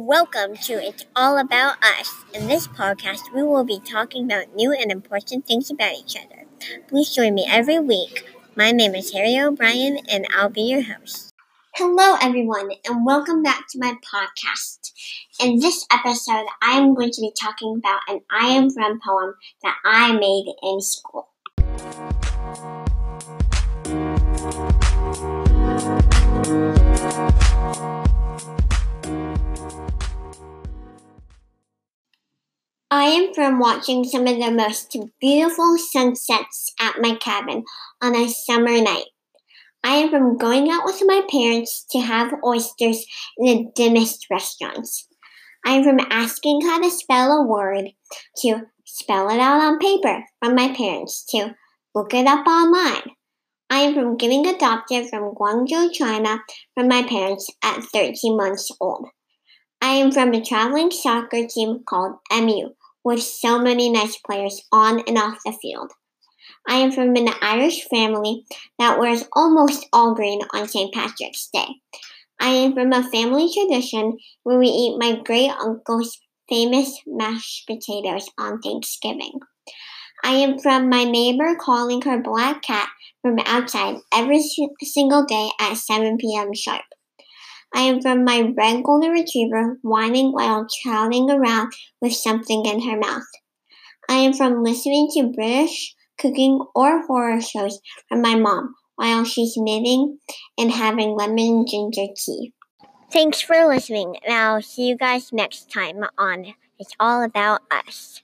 Welcome to It's All About Us. In this podcast, we will be talking about new and important things about each other. Please join me every week. My name is Harry O'Brien, and I'll be your host. Hello, everyone, and welcome back to my podcast. In this episode, I am going to be talking about an I Am From poem that I made in school. Am from watching some of the most beautiful sunsets at my cabin on a summer night. I am from going out with my parents to have oysters in the dimmest restaurants. I am from asking how to spell a word to spell it out on paper from my parents to look it up online. I am from getting adopted from Guangzhou, China from my parents at 13 months old. I am from a traveling soccer team called MU with so many nice players on and off the field. I am from an Irish family that wears almost all green on St. Patrick's Day. I am from a family tradition where we eat my great uncle's famous mashed potatoes on Thanksgiving. I am from my neighbor calling her black cat from outside every single day at 7 p.m. sharp. I am from my red golden retriever whining while trotting around with something in her mouth. I am from listening to British cooking or horror shows from my mom while she's knitting and having lemon ginger tea. Thanks for listening, and I'll see you guys next time on It's All About Us.